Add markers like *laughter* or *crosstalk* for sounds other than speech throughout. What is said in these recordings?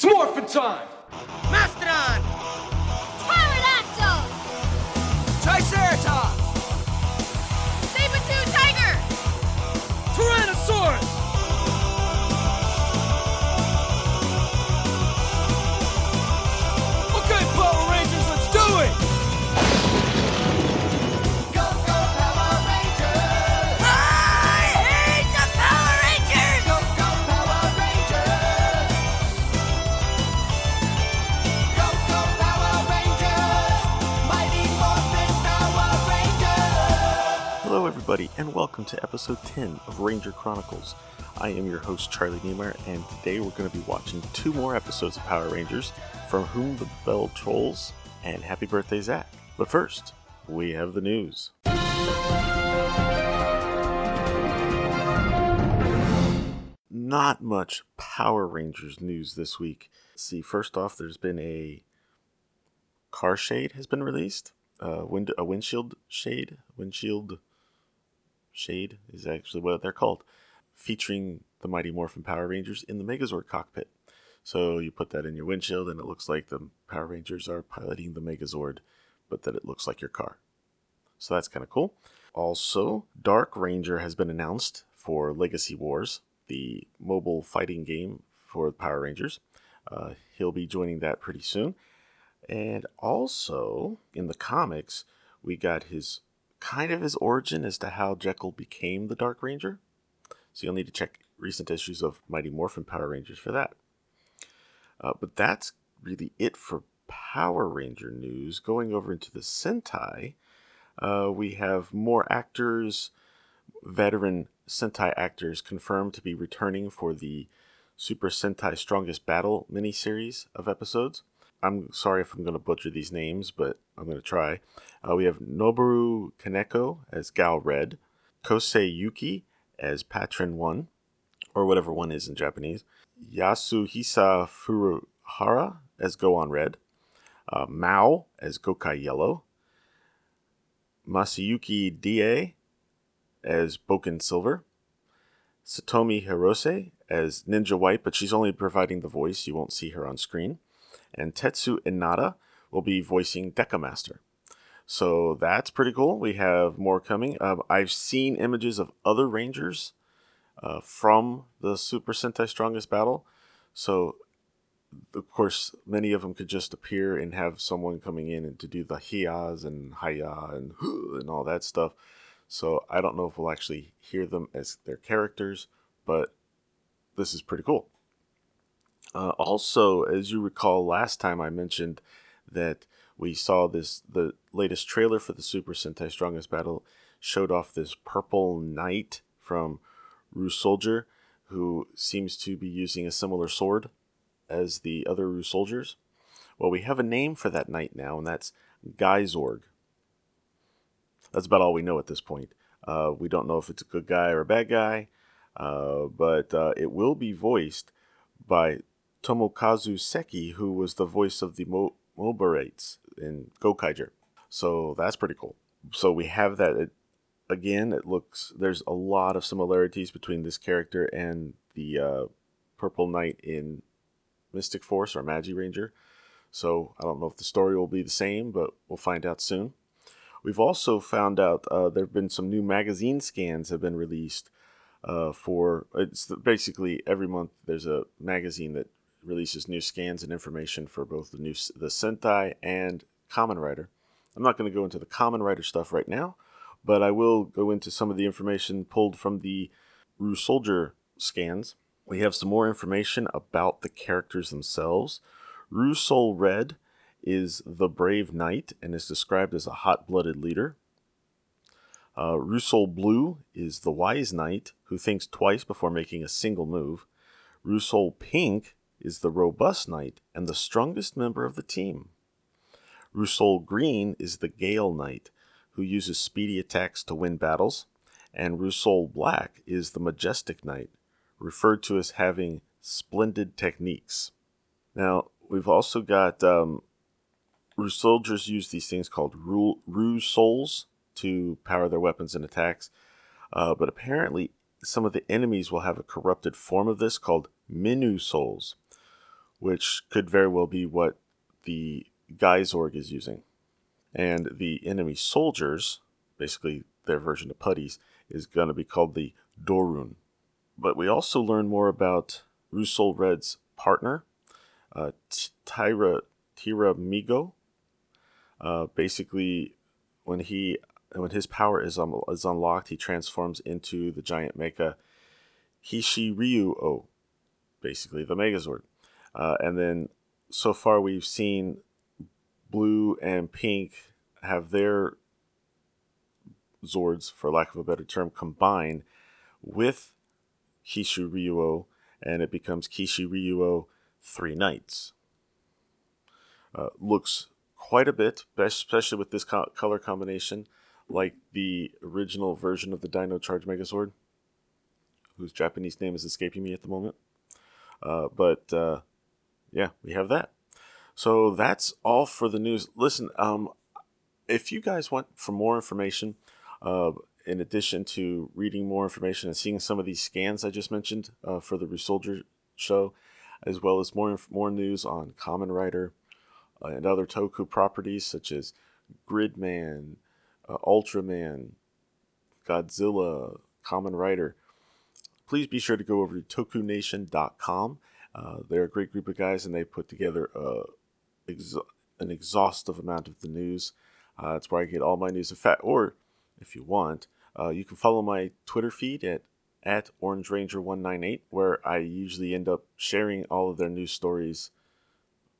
It's morphin' time! Everybody, and welcome to episode 10 of Ranger Chronicles. I am your host, Charlie Niemeyer, and today we're going to be watching two more episodes of Power Rangers From Whom the Bell Trolls and Happy Birthday, Zach. But first, we have the news. Not much Power Rangers news this week. See, first off, there's been a car shade has been released. Uh, wind, a windshield shade, windshield shade is actually what they're called, featuring the Mighty Morphin Power Rangers in the Megazord cockpit. So you put that in your windshield, and it looks like the Power Rangers are piloting the Megazord, but that it looks like your car. So that's kind of cool. Also, Dark Ranger has been announced for Legacy Wars, the mobile fighting game for the Power Rangers. Uh, he'll be joining that pretty soon. And also, in the comics, we got his kind of his origin as to how Jekyll became the Dark Ranger. So you'll need to check recent issues of Mighty Morphin Power Rangers for that. Uh, but that's really it for Power Ranger news. Going over into the Sentai, uh, we have more actors, veteran Sentai actors confirmed to be returning for the Super Sentai Strongest Battle miniseries of episodes. I'm sorry if I'm going to butcher these names, but I'm going to try. Uh, we have Noboru Kaneko as Gao Red, Kosei Yuki as Patren 1, or whatever one is in Japanese, Yasuhisa Furuhara as Go on Red, uh, Mao as Gokai Yellow, Masayuki Deai as Boken Silver, Satomi Hirose as Ninja White, but she's only providing the voice, you won't see her on screen, and Tetsu Inada will be voicing Deka Master. So that's pretty cool. We have more coming. Uh, I've seen images of other Rangers uh, from the Super Sentai Strongest Battle. So, of course, many of them could just appear and have someone coming in and to do the hiyas and haya and *gasps* and all that stuff. So I don't know if we'll actually hear them as their characters, but this is pretty cool. Uh, also, as you recall, last time I mentioned that we saw this the latest trailer for the Super Sentai Strongest Battle showed off this purple knight from Ryusoulger, who seems to be using a similar sword as the other Ryusoulgers. Well, we have a name for that knight now, and that's Gaisorg. That's about all we know at this point. Uh, we don't know if it's a good guy or a bad guy, uh, but uh, it will be voiced by Tomokazu Seki, who was the voice of the Mo- Mobarates in Gokaiger. So that's pretty cool. So we have that. It, again, it looks there's a lot of similarities between this character and the uh, Purple Knight in Mystic Force or Magi Ranger. So I don't know if the story will be the same, but we'll find out soon. We've also found out uh, there have been some new magazine scans have been released uh, for it's basically every month there's a magazine that releases new scans and information for both the new the Sentai and Kamen Rider. I'm not going to go into the Kamen Rider stuff right now, but I will go into some of the information pulled from the Ryusoulger scans. We have some more information about the characters themselves. Ryusoul Red is the brave knight and is described as a hot-blooded leader. Uh, Ryusoul Blue is the wise knight who thinks twice before making a single move. Ryusoul Pink is the robust knight and the strongest member of the team. Ryusoul Green is the Gale Knight, who uses speedy attacks to win battles. And Ryusoul Black is the Majestic Knight, referred to as having splendid techniques. Now, we've also got um, soldiers use these things called Ru- Ryusouls to power their weapons and attacks. Uh, but apparently, some of the enemies will have a corrupted form of this called Minu Souls, which could very well be what the Gaisorg is using. And the enemy soldiers, basically their version of putties, is going to be called the Dorun. But we also learn more about Ryusoul Red's partner, uh, Tyra Tira Migo. Uh, basically, when he when his power is um, is unlocked, he transforms into the giant mecha Kishi Ryu O, basically the Megazord. Uh, and then so far we've seen blue and pink have their Zords, for lack of a better term, combine with Kishu Ryuo, and it becomes Kishi Ryuo Three Knights. Uh, looks quite a bit, especially with this co- color combination, like the original version of the Dino Charge Megazord, whose Japanese name is escaping me at the moment. Uh, but uh, yeah, we have that. So that's all for the news. Listen, um, if you guys want for more information, uh, in addition to reading more information and seeing some of these scans I just mentioned uh, for the Ryusoulger show, as well as more more news on Kamen Rider uh, and other Toku properties such as Gridman, uh, Ultraman, Godzilla, Kamen Rider, please be sure to go over to tokunation.com. Uh, they're a great group of guys and they put together uh, ex- an exhaustive amount of the news. Uh, that's where I get all my news. In fact, or if you want, uh, you can follow my Twitter feed at at Orange Ranger 198, where I usually end up sharing all of their news stories.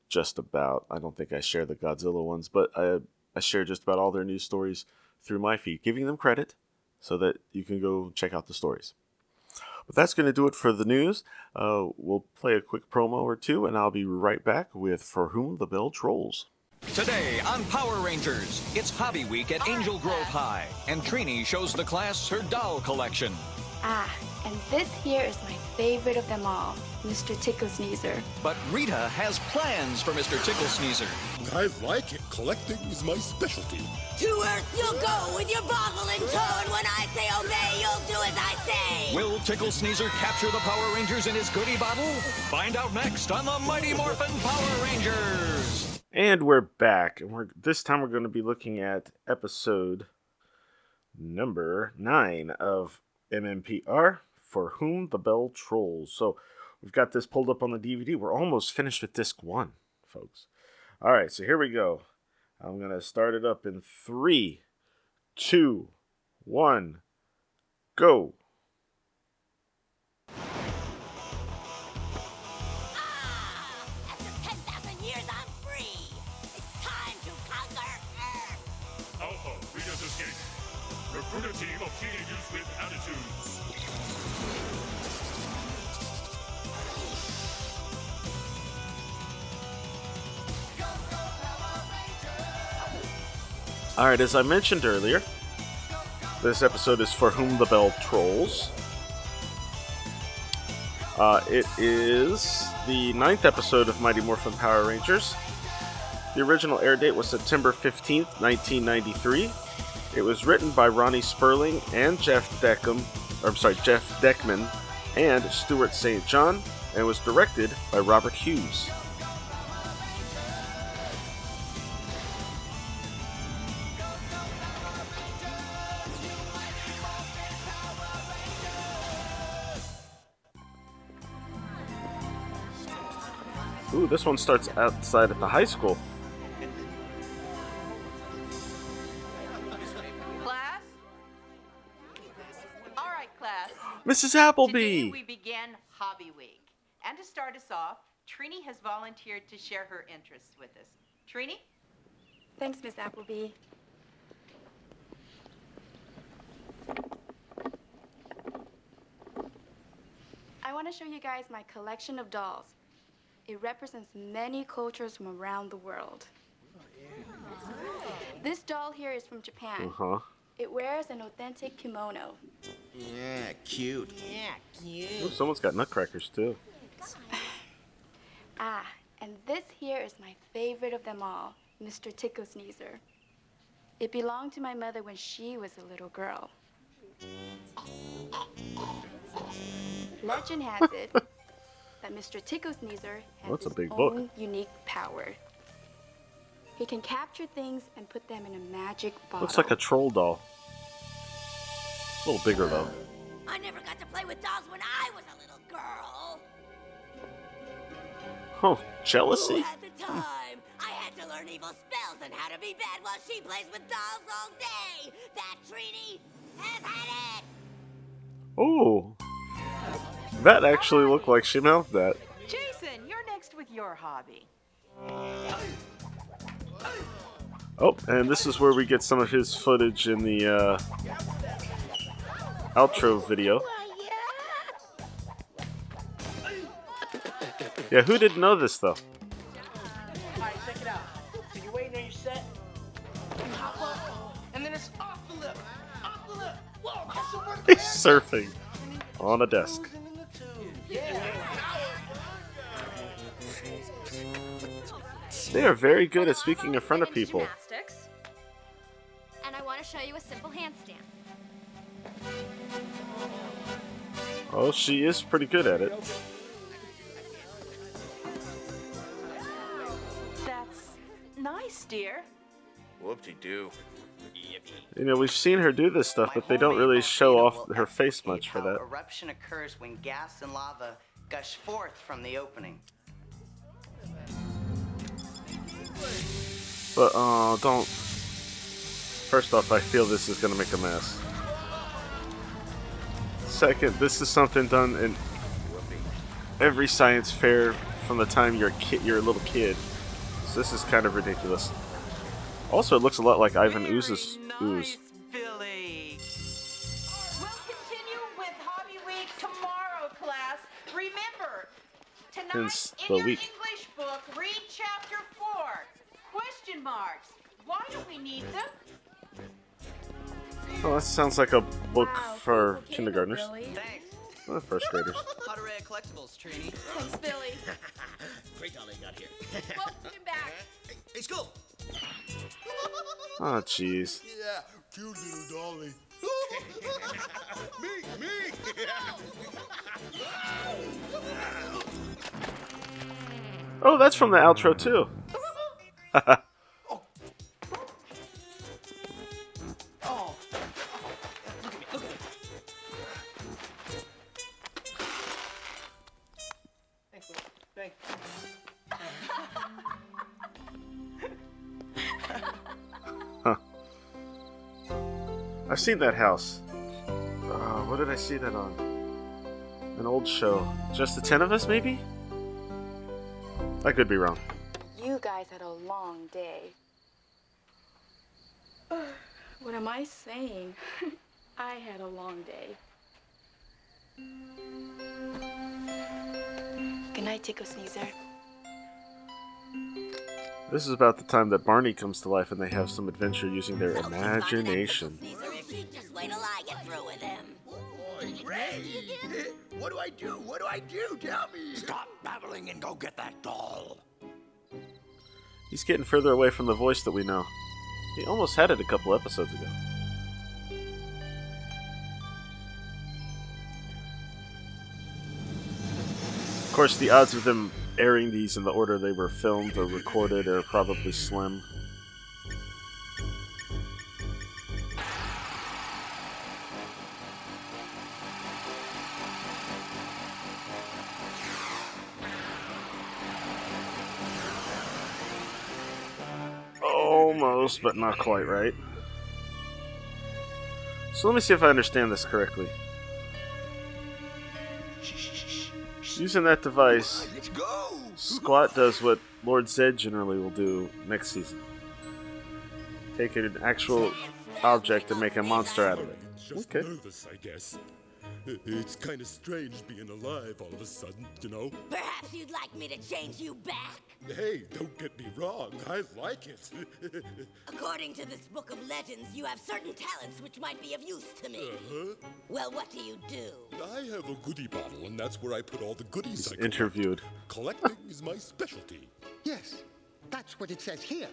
Just about. I don't think I share the Godzilla ones, but I, I share just about all their news stories through my feed, giving them credit so that you can go check out the stories. But that's going to do it for the news. Uh, we'll play a quick promo or two, and I'll be right back with For Whom the Bell Trolls. Today on Power Rangers, it's Hobby Week at Angel Grove High, and Trini shows the class her doll collection. Ah, and this here is my favorite of them all, Mr. Tickle Sneezer. But Rita has plans for Mr. Tickle Sneezer. I like it. Collecting is my specialty. To Earth you'll go with your bottle in tow, and when I say obey, you'll do as I say. Will Tickle Sneezer capture the Power Rangers in his goodie bottle? Find out next on the Mighty Morphin Power Rangers. And we're back, and we're this time we're going to be looking at episode number nine of MMPR for whom the bell trolls. So we've got this pulled up on the DVD. We're almost finished with disc one, folks. All right, so here we go. I'm going to start it up in three, two, one, go. Ah, after 10,000 years, I'm free. It's time to conquer Earth. Alpha, Rita's escape. Recruit a team of teenagers with attitudes. All right, as I mentioned earlier, this episode is For Whom the Bell Trolls. Uh, it is the ninth episode of Mighty Morphin Power Rangers. The original air date was September 15th, 1993. It was written by Ronnie Sperling and Jeff Deckham, or I'm sorry, Jeff Deckman and Stuart St. John, and was directed by Robert Hughes. This one starts outside at the high school. Class? All right, class. Mrs. Appleby! Today Appleby! we begin Hobby Week. And to start us off, Trini has volunteered to share her interests with us. Trini? Thanks, Miss Appleby. I want to show you guys my collection of dolls. It represents many cultures from around the world. This doll here is from Japan. Uh huh. It wears an authentic kimono. Yeah, cute. Yeah, cute. Ooh, someone's got nutcrackers too. *sighs* Ah, and this here is my favorite of them all, Mr. Tickle Sneezer. It belonged to my mother when she was a little girl. Legend has it *laughs* that Mr. Tickle Sneezer has That's a his big book. own unique power. He can capture things and put them in a magic bottle. Looks like a troll doll. A little bigger though. I never got to play with dolls when I was a little girl. Oh, jealousy. Who had the time? I had to learn evil spells and how to be bad while she plays with dolls all day. That Trini has had it. Oh, that actually looked like she mouthed that. Jason, you're next with your hobby. Oh, and this is where we get some of his footage in the uh, outro video. Yeah, who didn't know this though? Alright, check it out. So you're waiting on your set, you hop up, and then it's off the lip, off the lip. Whoa, that's some work. He's surfing on a desk. They are very good at speaking in front of people. And I want to show you a simple handstand. Oh, she is pretty good at it. That's nice, dear. Whoop-de-doo. You know, we've seen her do this stuff, but they don't really show off her face much for that. Eruption occurs when gas and lava gush forth from the opening. But, oh, don't. First off, I feel this is gonna make a mess. Second, this is something done in every science fair from the time you're a kid, you're a little kid. So this is kind of ridiculous. Also, it looks a lot like Ivan Ooze's ooze. Billy. We'll continue with Hobby Week tomorrow, class. Remember, tonight Hence in the your week. English book, read chapter four. Question marks. Why do we need them? Oh, that sounds like a book for kindergartners. Thanks. Well, first graders. How to rate collectibles, Trini. Thanks, Billy. *laughs* Great doll you got here. Welcome back. Hey, school. Oh, jeez. Yeah, cute little dolly. *laughs* me, me. Oh, that's from the outro too. *laughs* I've seen that house. Uh, what did I see that on? An old show. Just the ten of us, maybe? I could be wrong. You guys had a long day. *sighs* what am I saying? *laughs* I had a long day. Good night, Tickle Sneezer. This is about the time that Barney comes to life and they have some adventure using their imagination. What do I do? What do I do? Tell me. Stop babbling and go get that doll. He's getting further away from the voice that we know. He almost had it a couple episodes ago. Of course, the odds of them airing these in the order they were filmed or recorded are probably slim. Almost, but not quite right. So let me see if I understand this correctly. Using that device, Squat does what Lord Zed generally will do next season. Take an actual object and make a monster out of it. Okay. Nervous, I guess. I- It's kind of strange being alive all of a sudden, you know? Perhaps you'd like me to change you back? Hey, don't get me wrong, I like it. *laughs* According to this book of legends, you have certain talents which might be of use to me. uh-huh. Well, what do you do? I have a goodie bottle, and that's where I put all the goodies I collect. Interviewed. Collecting is my specialty. Yes, that's what it says here.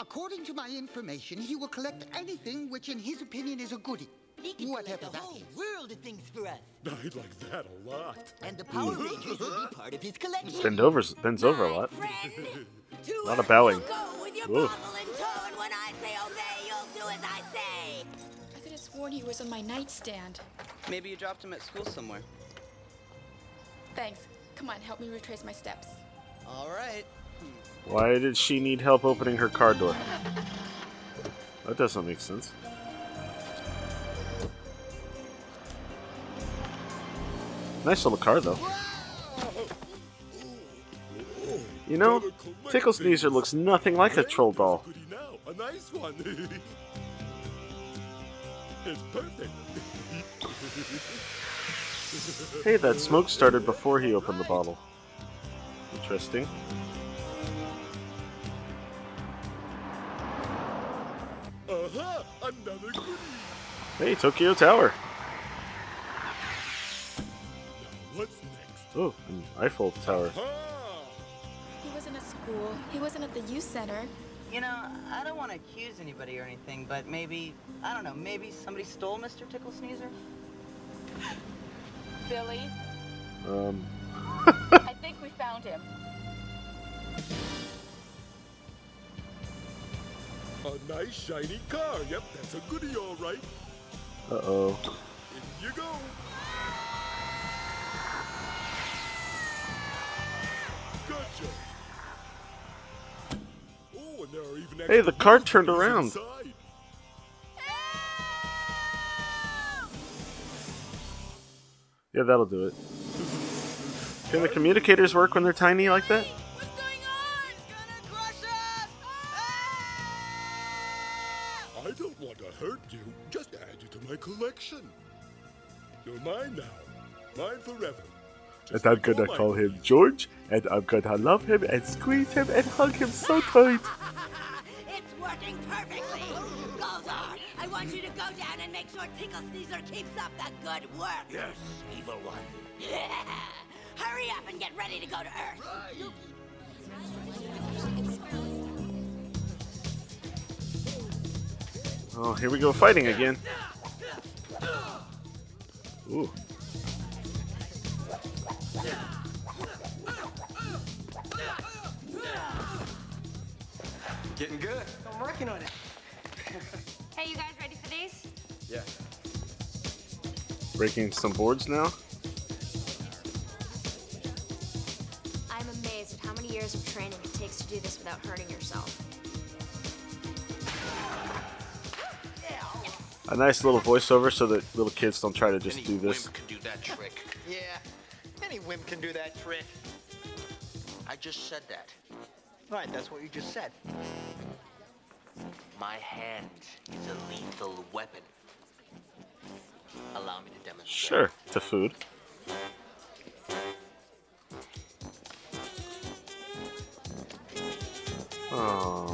According to my information, he will collect anything which, in his opinion, is a goodie. He can collect a whole world of things for us. *laughs* I'd like that a lot. And the Power Rangers will be *laughs* part of his collection. Bend over, bends over a lot. A *laughs* lot of bowing. Whoa. And when I say obey, you'll do as I say. I could have sworn he was on my nightstand. Maybe you dropped him at school somewhere. Thanks. Come on, help me retrace my steps. All right. Why did she need help opening her car door? That doesn't make sense. Nice little car, though. You know, Tickle Sneezer looks nothing like a troll doll. A nice one. it's perfect. Hey, that smoke started before he opened the bottle. Interesting. Uh-huh, another goodie. Hey, Tokyo Tower. Oh, an Eiffel Tower. He wasn't at school. He wasn't at the youth center. You know, I don't want to accuse anybody or anything, but maybe, I don't know, maybe somebody stole Mr. Tickle Sneezer? *laughs* Billy, Um, *laughs* I think we found him. A nice shiny car. Yep, that's a goodie, all right. uh oh. In you go. Hey, the car turned around. Yeah, that'll do it. Can the communicators work when they're tiny like that? I don't want to hurt you. Just add you to my collection. You're mine now. Mine forever. And I'm gonna call him George, and I'm gonna love him and squeeze him and hug him so tight. *laughs* It's working perfectly. Goldar, I want you to go down and make sure Tickle Sneezer keeps up the good work. Yes, evil one. *laughs* Hurry up and get ready to go to Earth. Oh, here we go fighting again. Ooh. Getting good. I'm working on it. *laughs* Hey, you guys ready for these? Yeah. Breaking some boards now. I'm amazed at how many years of training it takes to do this without hurting yourself. A nice little voiceover so that little kids don't try to just do this. Any whim can do that trick. yeah, any wimp can do that trick. I just said that. Right, that's what you just said. My hand is a lethal weapon. Allow me to demonstrate. Sure, to food. Oh.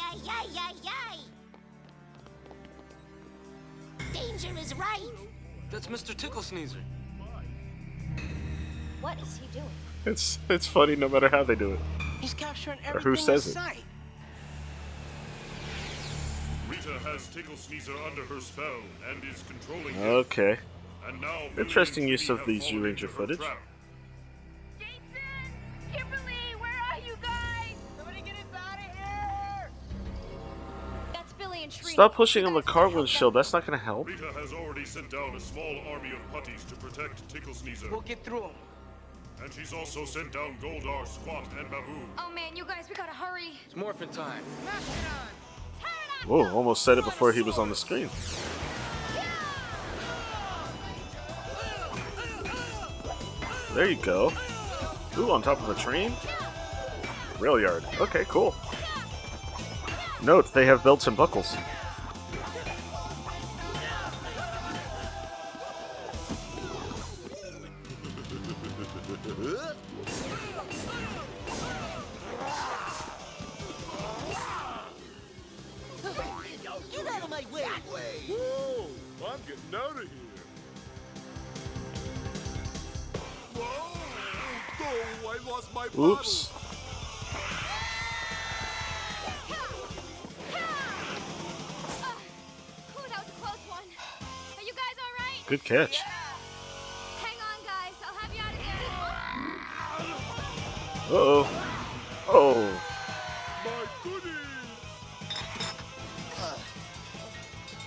Ay, ay, ay, ay, ay. Danger is right. That's Mr. Tickle Sneezer. What is he doing? It's it's funny no matter how they do it. He's capturing everything Or who says it? Rita has Tickle Sneezer under her spell and is controlling him. Okay. And now Billy Interesting use of the these fallen Ranger footage. trap. Stop pushing on the car windshield. That's not gonna help. Rita has already sent down a small army of putties to protect Tickle Sneezer. We'll get through him. And she's also sent down Goldar, Squat, and Baboo. Oh man, you guys, we gotta hurry. It's morphin' time. Whoa, almost said it before he was on the screen. There you go. Ooh, on top of a train? Rail yard. Okay, cool. Note, they have belts and buckles. You out again. Uh oh. Oh. My goodies!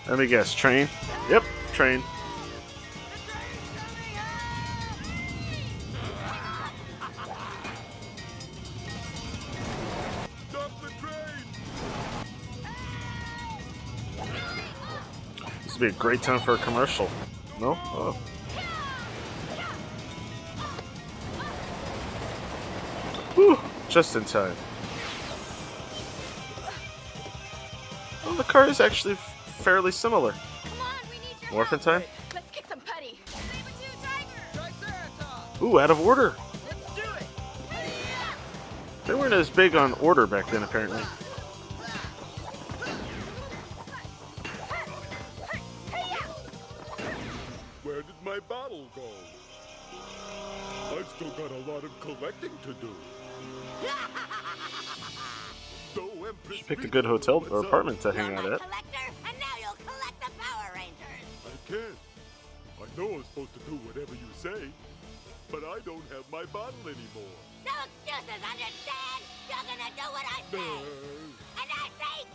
Let me guess. Train? Yep, train. Would be a great time for a commercial. No? Oh. Whew, just in time. Well, the car is actually fairly similar. Morphin time? Let's kick some putty. Ooh, out of order. They weren't as big on order back then, apparently. Good hotel or apartment to hang out at. Collector, and now you'll collect the Power Rangers. I can't. I know I'm supposed to do whatever you say, but I don't have my bottle anymore. No excuses, understand? You're gonna do what I say. And I say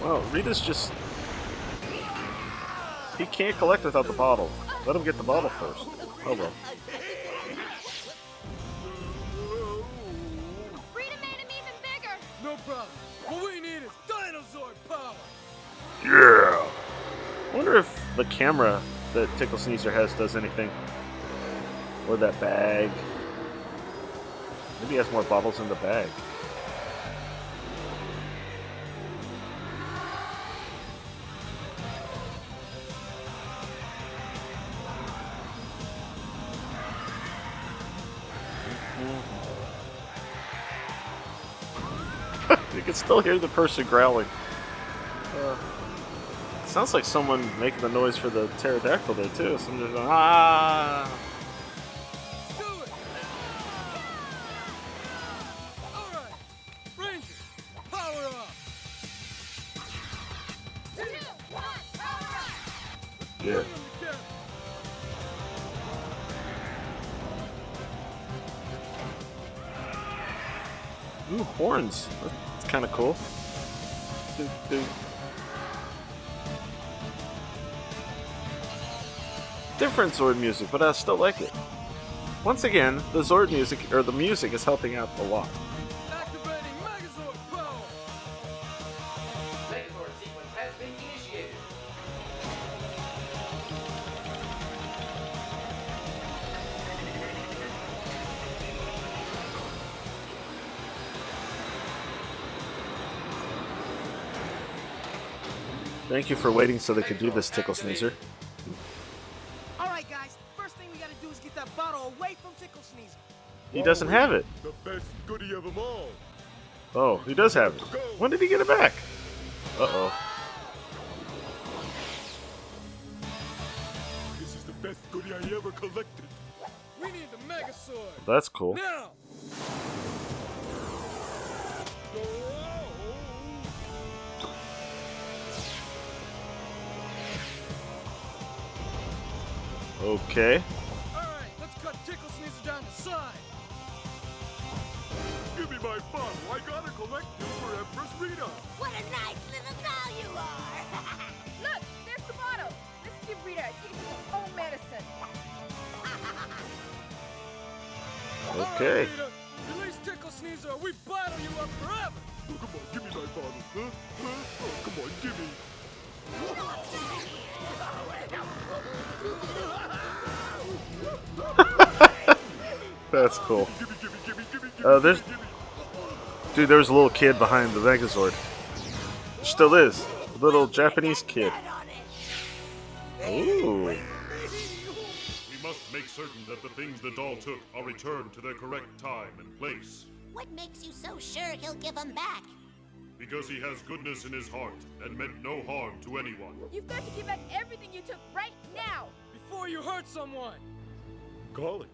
grow! Wow, Rita's just. He can't collect without the bottle. Let him get the bottle first. Oh well. Yeah! I wonder if the camera that Tickle Sneezer has does anything. Or that bag. Maybe he has more bubbles in the bag. *laughs* you can still hear the person growling. Sounds like someone making the noise for the pterodactyl there too. Someone just going, ah. Yeah. Ooh, horns. That's kind of cool. Doo, doo. Different Zord music, but I still like it. Once again, the Zord music or the music is helping out a lot. Activating Megazord power. Megazord sequence has been initiated. Thank you for waiting so they could do this, Tickle Sneezer. He doesn't have it. The best goodie of them all. Oh, he does have it. When did he get it back? Uh oh. This is the best goodie I ever collected. We need the Megazord. That's cool. Now. Okay. There's Dude, there was a little kid behind the Megazord. Still is. A little Japanese kid. Ooh. We must make certain that the things the doll took are returned to their correct time and place. What makes you so sure he'll give them back? Because he has goodness in his heart and meant no harm to anyone. You've got to give back everything you took right now. Before you hurt someone. Golly,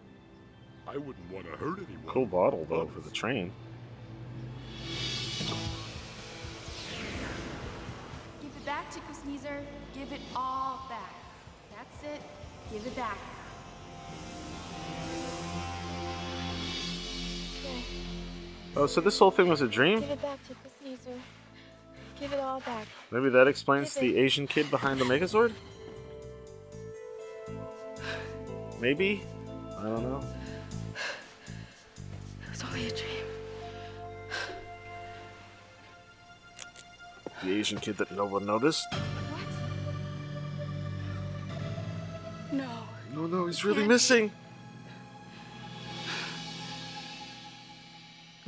I wouldn't want to hurt anyone. Cool bottle, though, for the train. Give it back, Tickle Sneezer. Give it all back. That's it. Give it back. Oh, so this whole thing was a dream? Give it back, Tickle Sneezer. Give it all back. Maybe that explains Give it. the Asian kid behind the Megazord? Maybe? I don't know. Was only a dream. The Asian kid that no one noticed? What? No. No, no, he's really missing.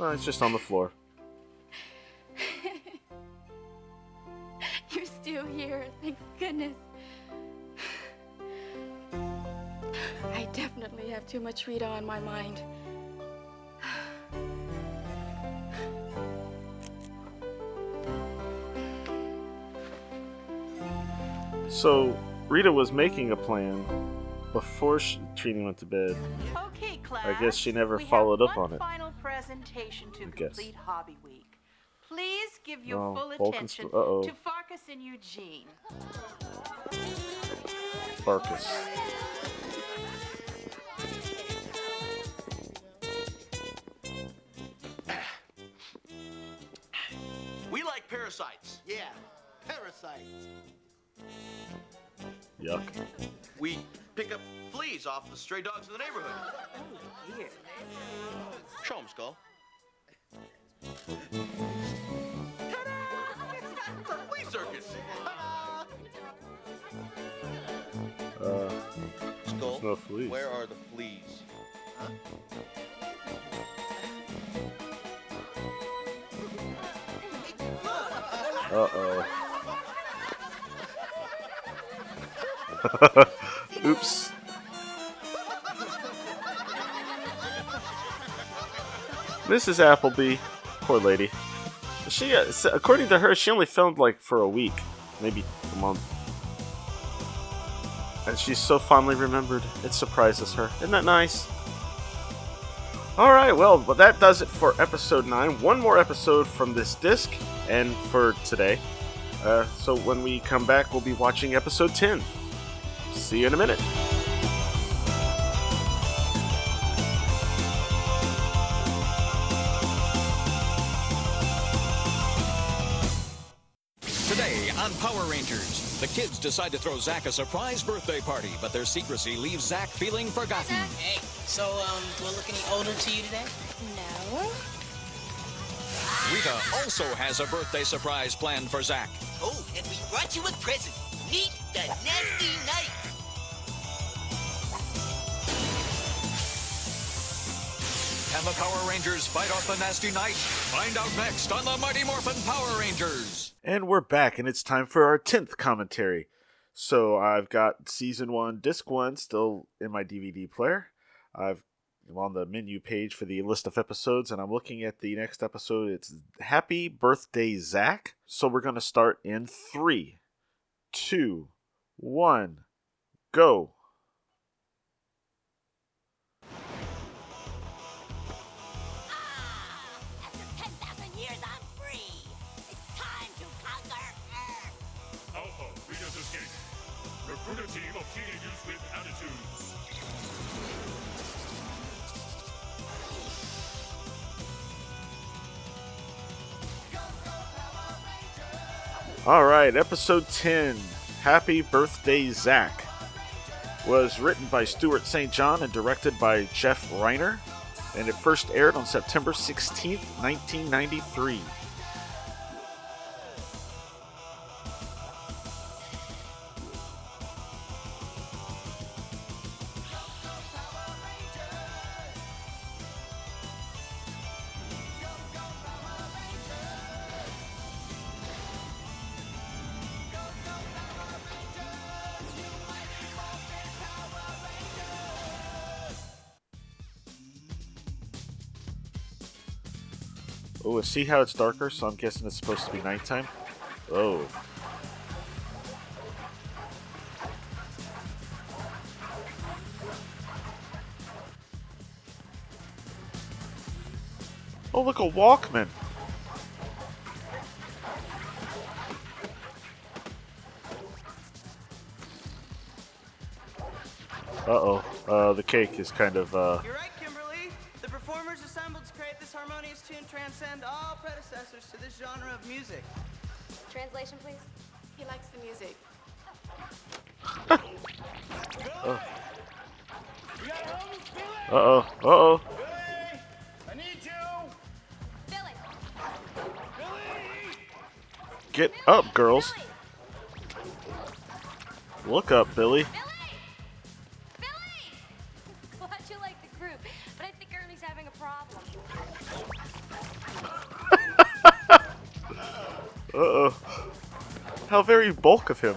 Ah, oh, it's just on the floor. *laughs* You're still here. Thank goodness. I definitely have too much Rita on my mind. So, Rita was making a plan before she, Trini went to bed. Okay, class. I guess she never we followed up on it. Final presentation to I guess. complete Hobby Week. Please give your Oh, full Vulcan's- attention uh-oh. to Farkas and Eugene. Farkas. Yuck. We pick up fleas off the stray dogs in the neighborhood. Oh, dear. Show 'em, Skull. It's *laughs* a flea circus. Uh, Skull, no fleas. where are the fleas? Huh? Uh *laughs* Oops. Mrs. Appleby, poor lady. She, uh, according to her, she only filmed like for a week, maybe a month. And she's so fondly remembered, it surprises her. Isn't that nice? Alright, well, but that does it for episode 9. One more episode from this disc, and for today. Uh, so when we come back, we'll be watching episode 10. See you in a minute. Today on Power Rangers, the kids decide to throw Zach a surprise birthday party, but their secrecy leaves Zach feeling forgotten. Hey, so, um, do I look any older to you today? No. Rita also has a birthday surprise planned for Zach. Oh, and we brought you a present. Meet the Nasty Knight. Can the Power Rangers fight off the Nasty Knight? Find out next on the Mighty Morphin Power Rangers. And we're back, and it's time for our 10th commentary. So I've got season 1, disc 1 still in my DVD player. I've I'm on the menu page for the list of episodes, and I'm looking at the next episode. It's Happy Birthday, Zach. So we're going to start in three, two, one, go. All right, episode 10, Happy Birthday, Zach, was written by Stuart St. John and directed by Jeff Reiner, and it first aired on September 16th, 1993. Oh, see how it's darker? So I'm guessing it's supposed to be nighttime. Oh. Oh, look, a Walkman. Uh-oh. Uh, the cake is kind of, uh... music. Translation, please. He likes the music. Oh. Uh-oh. Uh-oh. I need you. Billy. Get up, girls. Look up, Billy. Glad very bulk of him.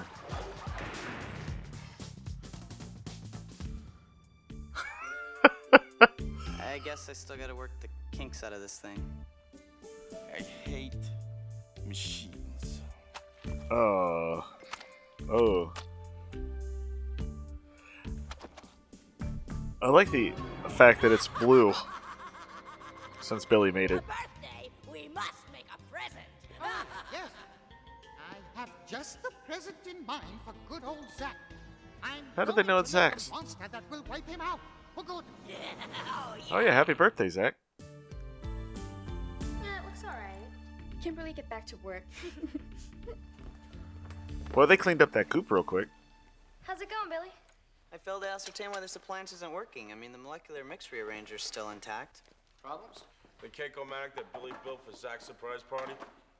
*laughs* I guess I still gotta work the kinks out of this thing. I hate machines. Oh. Oh. I like the fact that it's blue. Since Billy made it. Just the present in mind for good old Zack. I'm How did they know going it's to Zack's? monster that will wipe him out for good. *laughs* Oh, oh yeah, happy birthday, Zack. Yeah, it looks alright. Kimberly, get back to work. *laughs* Well, they cleaned up that coop real quick. How's it going, Billy? I failed to ascertain why this appliance isn't working. I mean, the molecular mix rearranger's still intact. Problems? The Cake-O-Matic that Billy built for Zack's surprise party,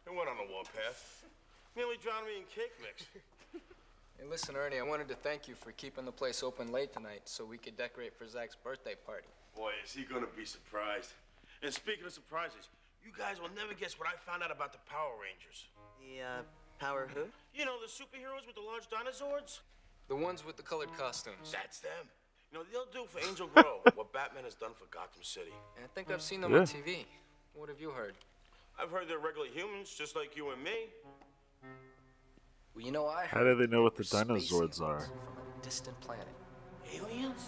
it went on the warpath. Nearly drowned me in cake mix. *laughs* Hey, listen, Ernie, I wanted to thank you for keeping the place open late tonight so we could decorate for Zack's birthday party. Boy, is he gonna be surprised. And speaking of surprises, you guys will never guess what I found out about the Power Rangers. The, uh, power who? You know, the superheroes with the large dinosaurs? The ones with the colored costumes. That's them. You know, they'll do for Angel Grove *laughs* what Batman has done for Gotham City. I think I've seen them Yeah. on TV. What have you heard? I've heard they're regular humans, just like you and me. Well, you know, I How do they know what the dinosaurs are? from a distant planet. Aliens?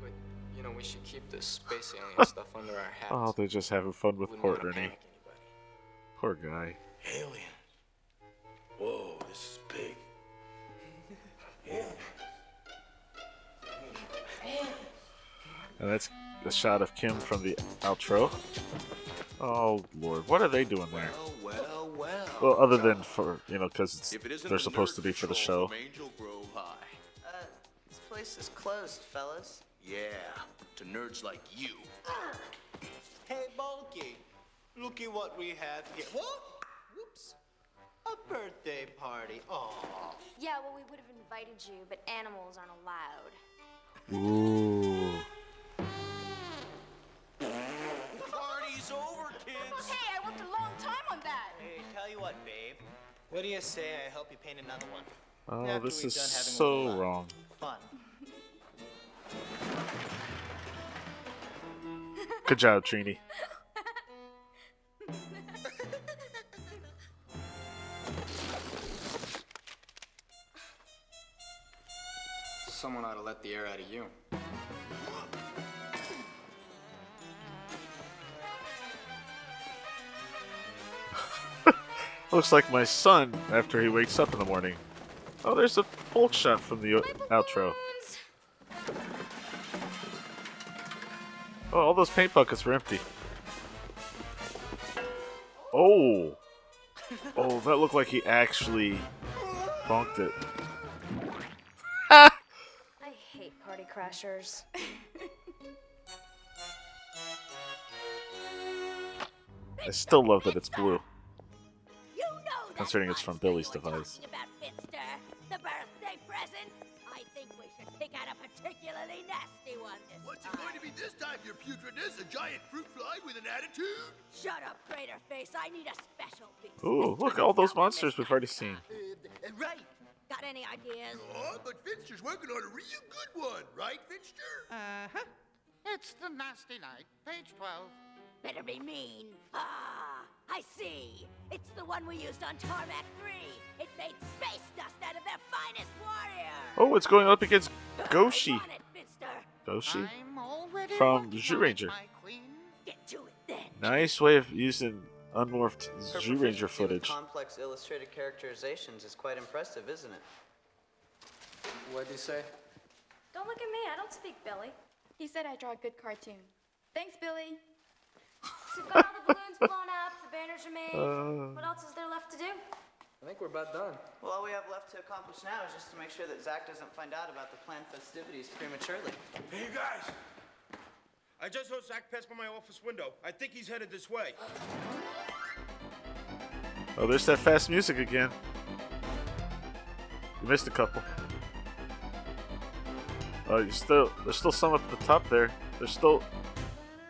But, you know, we should keep this space alien *laughs* stuff under our hats. Oh, they're just having fun with Wouldn't poor Ernie. Poor guy. Aliens. Whoa, this is big. Aliens. And that's the shot of Kim from the outro. Oh lord, what are they doing there? Well, well. Well, other than for you know, because it isn't they're supposed to be for the show. Angel Grove High. Uh, this place is closed, fellas. Yeah, to nerds like you. Hey, Bulky, look at what we have here. What? Whoops. A birthday party. Aw. Yeah, well, we would have invited you, but animals aren't allowed. Ooh. Party's over, kids. Hey, on that. Hey, tell you what, babe. What do you say I help you paint another one? Oh, After this is done having a so little, wrong. Fun. Good job, Trini. Someone ought to let the air out of you. Looks like my son after he wakes up in the morning. Oh, there's a bulk shot from the outro. Oh, all those paint buckets were empty. Oh. Oh, that looked like he actually bonked it. I hate party crashers. I still love that it's blue. You Considering it's from Billy's device. about Finster, the birthday present. I think we should pick out a particularly nasty one this What's it going to be this time, your putridness? A giant fruit fly with an attitude? Shut up, crater face. I need a special piece. Ooh, look, all those monsters we've already seen. Uh, right. Got any ideas? Oh, but Finster's working on a real good one, right, Finster? Uh huh. It's the Nasty Knight, page 12. Better be mean. Ah, I see. It's the one we used on Tarmac 3. It made space dust out of their finest warrior. Oh, it's going up against Goshi. It, Goshi from Zyuranger. Get to it then. Nice way of using unmorphed Her Zyuranger footage. complex illustrated characterizations is quite impressive, isn't it? What'd you say? Don't look at me. I don't speak Billy. He said I draw a good cartoon. Thanks, Billy. So we've got all the balloons blown up, the banners are made. Uh. what else is there left to do? I think we're about done. Well, all we have left to accomplish now is just to make sure that Zack doesn't find out about the planned festivities prematurely. Hey, you guys! I just saw Zack pass by my office window. I think he's headed this way. Oh, there's that fast music again. You missed a couple. Oh, you still there's still some up at the top there. There's still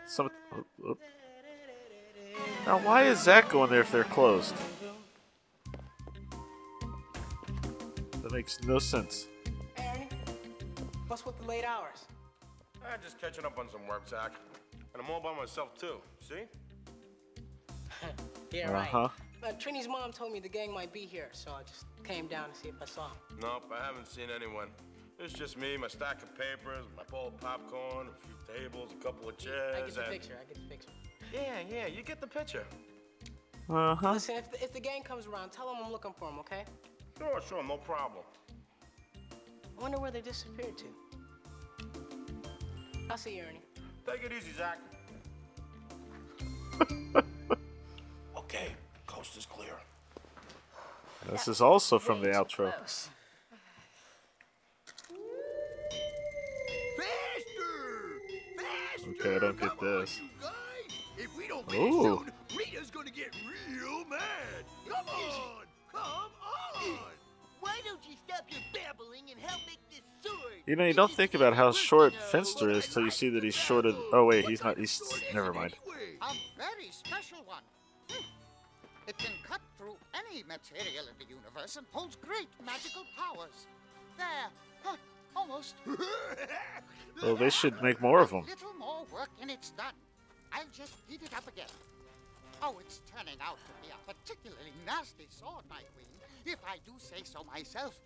some. At the, oh, oh. Now, why is Zack going there if they're closed? That makes no sense. Ernie, what's with the late hours? I'm just catching up on some work, Zack. And I'm all by myself, too. See? *laughs* Yeah, right. Uh-huh. Uh, Trini's mom told me the gang might be here, so I just came down to see if I saw him. Nope, I haven't seen anyone. It's just me, my stack of papers, my bowl of popcorn, a few tables, a couple of chairs. I get the and- picture. I get the picture. Yeah, yeah, you get the picture. Uh huh. Listen, if the, if the gang comes around, tell them I'm looking for them, okay? Sure, sure, no problem. I wonder where they disappeared to. I'll see you, Ernie. Take it easy, Zack. *laughs* okay, coast is clear. This is also from the outro. Okay, I don't get this. If we don't finish Ooh. soon, Rita's gonna get real mad. Come on, come on. Why don't you stop your babbling and help make this sword? You know, you don't think about how short Finster is till you see that he's shorter. Oh wait, he's not. He's never mind. A very special one. Hmm. It can cut through any material in the universe and holds great magical powers. There. Huh, almost. Well, they should make more of A them. little more work and it's done. I'll just heat it up again. Oh, it's turning out to be a particularly nasty sword, my queen, if I do say so myself.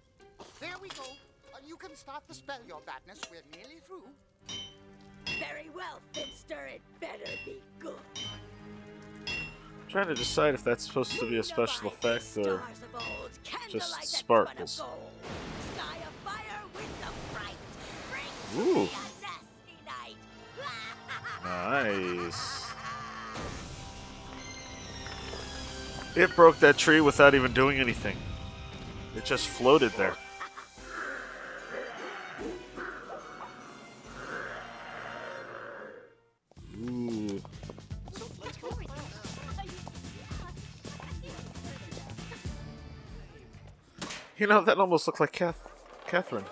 There we go. Uh, you can start the spell your badness. We're nearly through. Very well, Finster. It better be good. trying to decide if that's supposed to be a special effect or Stars of old, candlelight just sparkles. spun nice. It broke that tree without even doing anything. It just floated there. Ooh. You know, that almost looked like Kath- Katherine.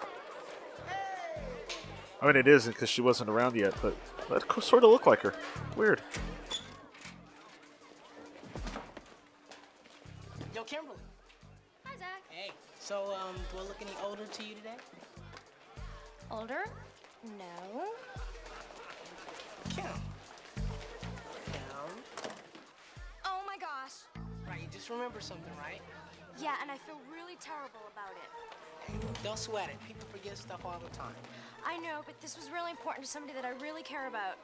I mean, it isn't because she wasn't around yet, but that sort of look like her. Weird. Yo, Kimberly. Hi, Zack. Hey. So, um, do I look any older to you today? Older? No. Kim. Kim. Oh my gosh. Right, you just remember something, right? Yeah, and I feel really terrible about it. Don't sweat it. People forget stuff all the time. I know, but this was really important to somebody that I really care about.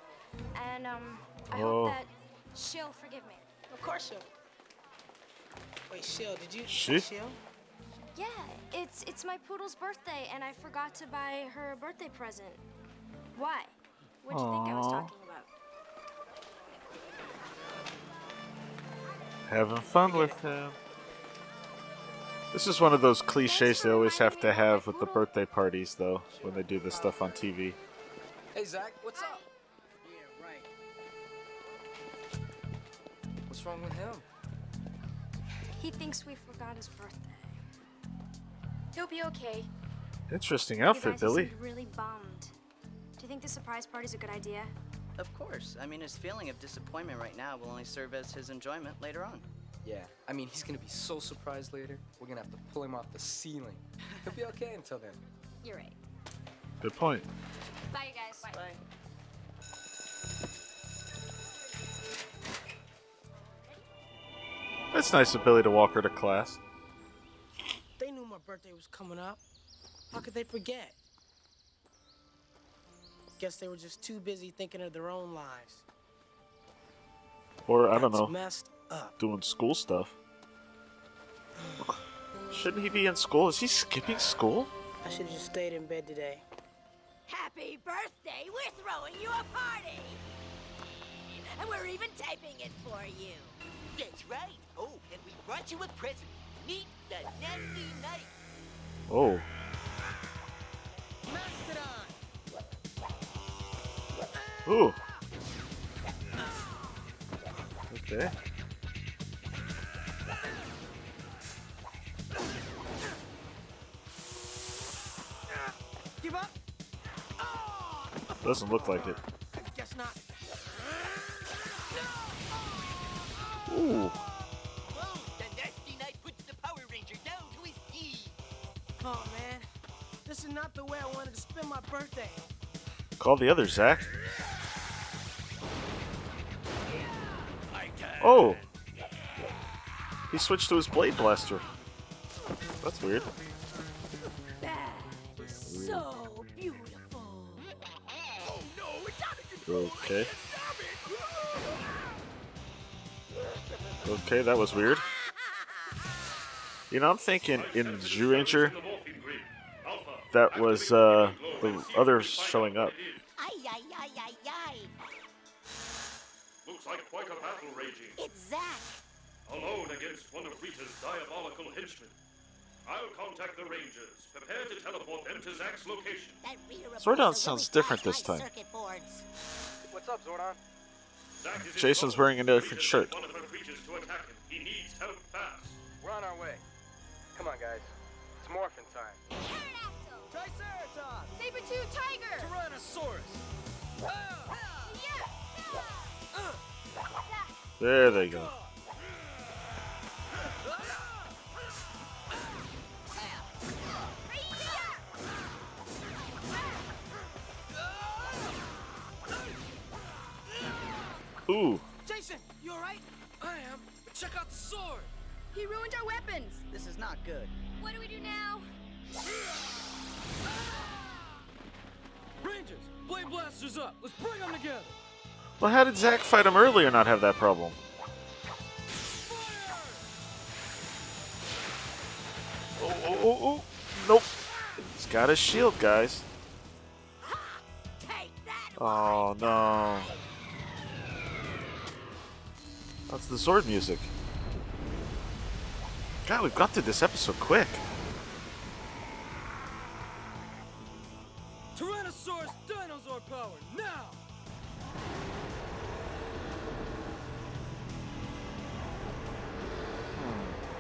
And, um, I Oh. hope that she'll forgive me. Of course she'll. Wait, Shill, did you She? Shill? Yeah, it's it's my poodle's birthday, and I forgot to buy her a birthday present. Why? What do you think I was Aw. talking about? Having fun with him. This is one of those cliches they always have to have with the birthday parties, though, when they do this stuff on TV. Hey, Zack, what's up? Yeah, right. What's wrong with him? He thinks we forgot his birthday. He'll be okay. Interesting outfit, guys, Billy. really bummed. Do you think the surprise party's a good idea? Of course. I mean, his feeling of disappointment right now will only serve as his enjoyment later on. Yeah, I mean, he's gonna be so surprised later. We're gonna have to pull him off the ceiling. *laughs* He'll be okay until then. You're right. Good point. Bye, you guys. Bye. That's nice of Billy to walk her to class. They knew my birthday was coming up. How could they forget? Guess they were just too busy thinking of their own lives. Or, I don't That's know, messed up. doing school stuff. Shouldn't he be in school? Is he skipping school? I should have just stayed in bed today. Happy birthday! We're throwing you a party! And we're even taping it for you. That's right. Oh, and we brought you a present. Meet the Nasty Knight. Oh. Mastodon. Ooh. Okay. Give up? Doesn't look like it. Guess not. Ooh. The Nasty Knight puts the Power Ranger down to his knees. Oh man, this is not the way I wanted to spend my birthday. Call the other Zack. Oh. He switched to his blade blaster. That's weird. Okay. Okay, that was weird. You know, I'm thinking in Zyuranger, that was uh, the others showing up. Looks like quite a battle raging. It's Zack. Alone against one of Rita's diabolical henchmen. I'll contact the Rangers. Prepare to teleport them to Zack's location. That Rita Zordon sounds different this time. Jason's wearing a different shirt. Ooh. Jason, you alright? I am. But check out the sword! He ruined our weapons! This is not good. What do we do now? Rangers, blade blasters up! Let's bring them together! Well, how did Zack fight him earlier not have that problem? Oh, oh, oh, oh. Nope. He's got his shield, guys. Oh, no. That's the sword music. God, we've got through this episode quick. Tyrannosaurus dinosaur power, now!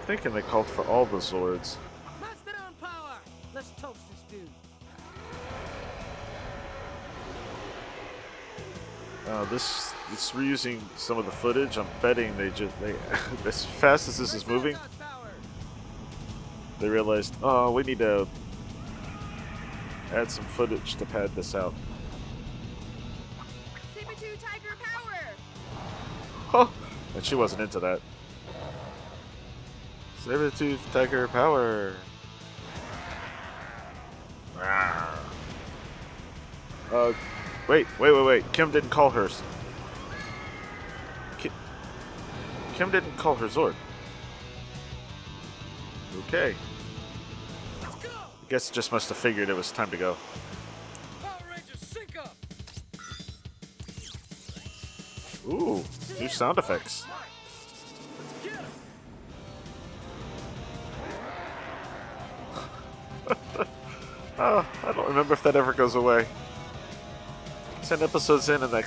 thinking they called for all the Zords. Mastodon power! Let's toast this dude. Uh, this it's reusing some of the footage. I'm betting they just they *laughs* as fast as this is moving, they realized, oh, we need to add some footage to pad this out. Saber-tooth tiger power! Oh, and she wasn't into that. Sabertooth Tiger Power. Rawr. Uh, wait, wait, wait, wait. Kim didn't call hers. Kim didn't call her Zord. Okay. I guess just must have figured it was time to go. Ooh, new sound effects. oh, *laughs* I don't remember if that ever goes away. Ten episodes in, and that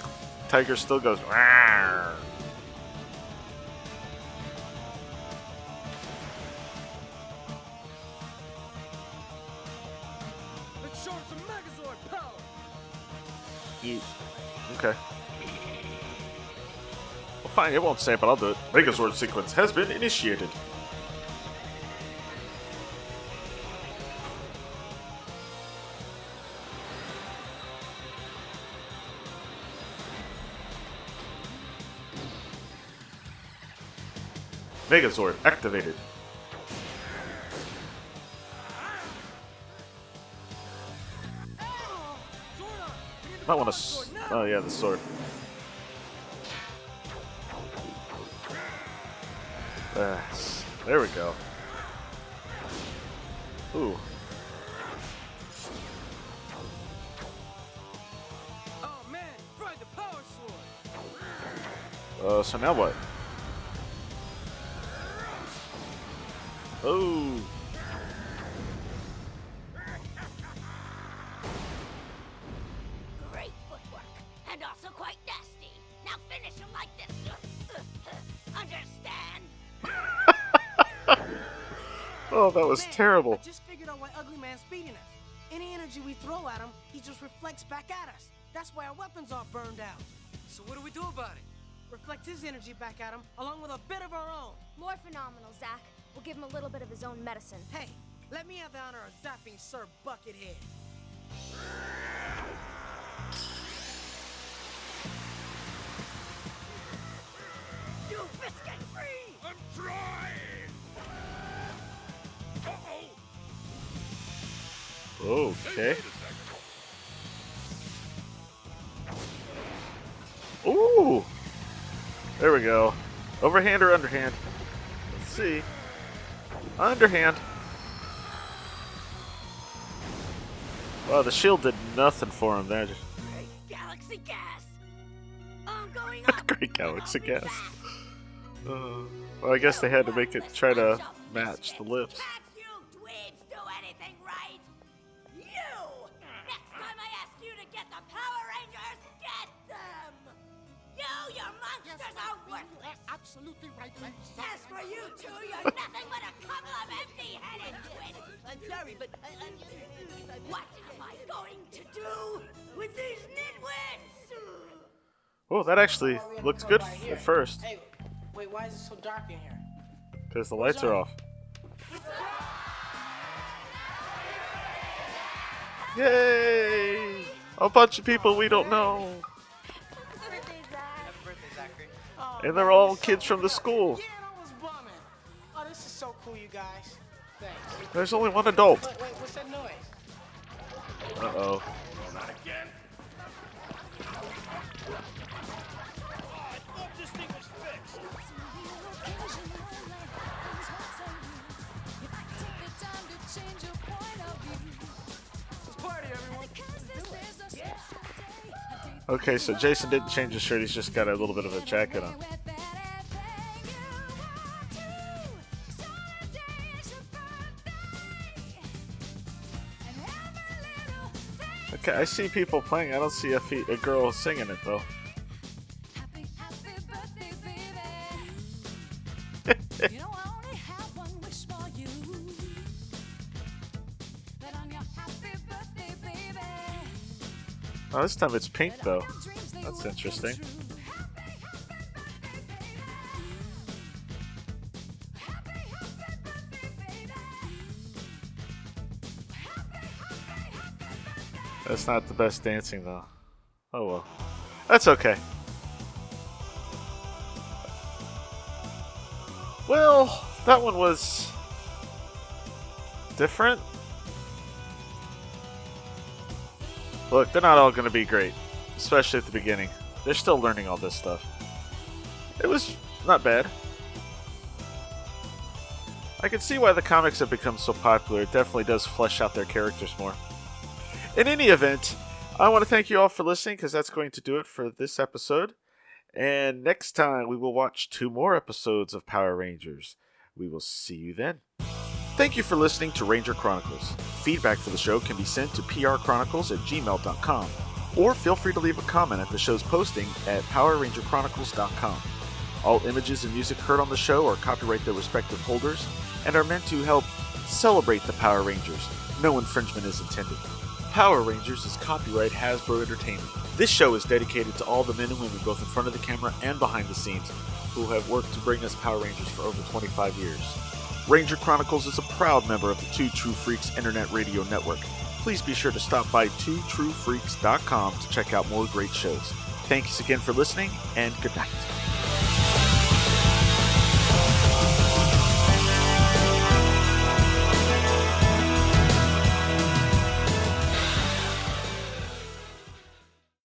tiger still goes. Won't I'll do it. Megazord sequence has been initiated. Megazord activated. Might want to. Oh yeah, the sword. Yes. There we go. Ooh. Oh man, the power sword. Uh, so now what? Oh. That was terrible. I just figured out why Ugly Man's beating us. Any energy we throw at him, he just reflects back at us. That's why our weapons are burned out. So what do we do about it? Reflect his energy back at him, along with a bit of our own. More phenomenal, Zack. We'll give him a little bit of his own medicine. Hey, let me have the honor of zapping Sir Buckethead. You fisk get free! I'm trying! Okay. Ooh. There we go. Overhand or underhand? Let's see. Underhand. Wow, the shield did nothing for him there. Just Galaxy gas! I'm going great galaxy gas. Uh, well, I guess they had to make it try to match the lips. Absolutely right, Lance. As for you two, you're *laughs* nothing but a couple of empty-headed twins! I'm sorry, but I, I, What am I going to do with these nitwits? Oh, that actually looked good Right at first Hey, wait, why is it so dark in here? because the lights are off. Yay! A bunch of people we don't know, and they're all kids from the school. Yeah, I was bumming. Oh, this is so cool, you guys. Thanks. There's only one adult. Wait, wait, what's that noise? Uh oh. Okay, so Jason didn't change his shirt. He's just got a little bit of a jacket on. Okay, I see people playing. I don't see a, fe- a girl singing it though. Oh, this time it's pink though. That's interesting. That's not the best dancing though. Oh well. That's okay. Well, that one was different. Look, they're not all going to be great, especially at the beginning. They're still learning all this stuff. It was not bad. I can see why the comics have become so popular. It definitely does flesh out their characters more. In any event, I want to thank you all for listening because that's going to do it for this episode. And next time we will watch two more episodes of Power Rangers. We will see you then. Thank you for listening to Ranger Chronicles. Feedback for the show can be sent to prchronicles at gmail.com, or feel free to leave a comment at the show's posting at powerrangerchronicles.com. All images and music heard on the show are copyright their respective holders and are meant to help celebrate the Power Rangers. No infringement is intended. Power Rangers is copyright Hasbro Entertainment. This show is dedicated to all the men and women, both in front of the camera and behind the scenes, who have worked to bring us Power Rangers for over 25 years. Ranger Chronicles is a proud member of the Two True Freaks Internet Radio Network. Please be sure to stop by twotruefreaks.com to check out more great shows. Thanks again for listening, and good night.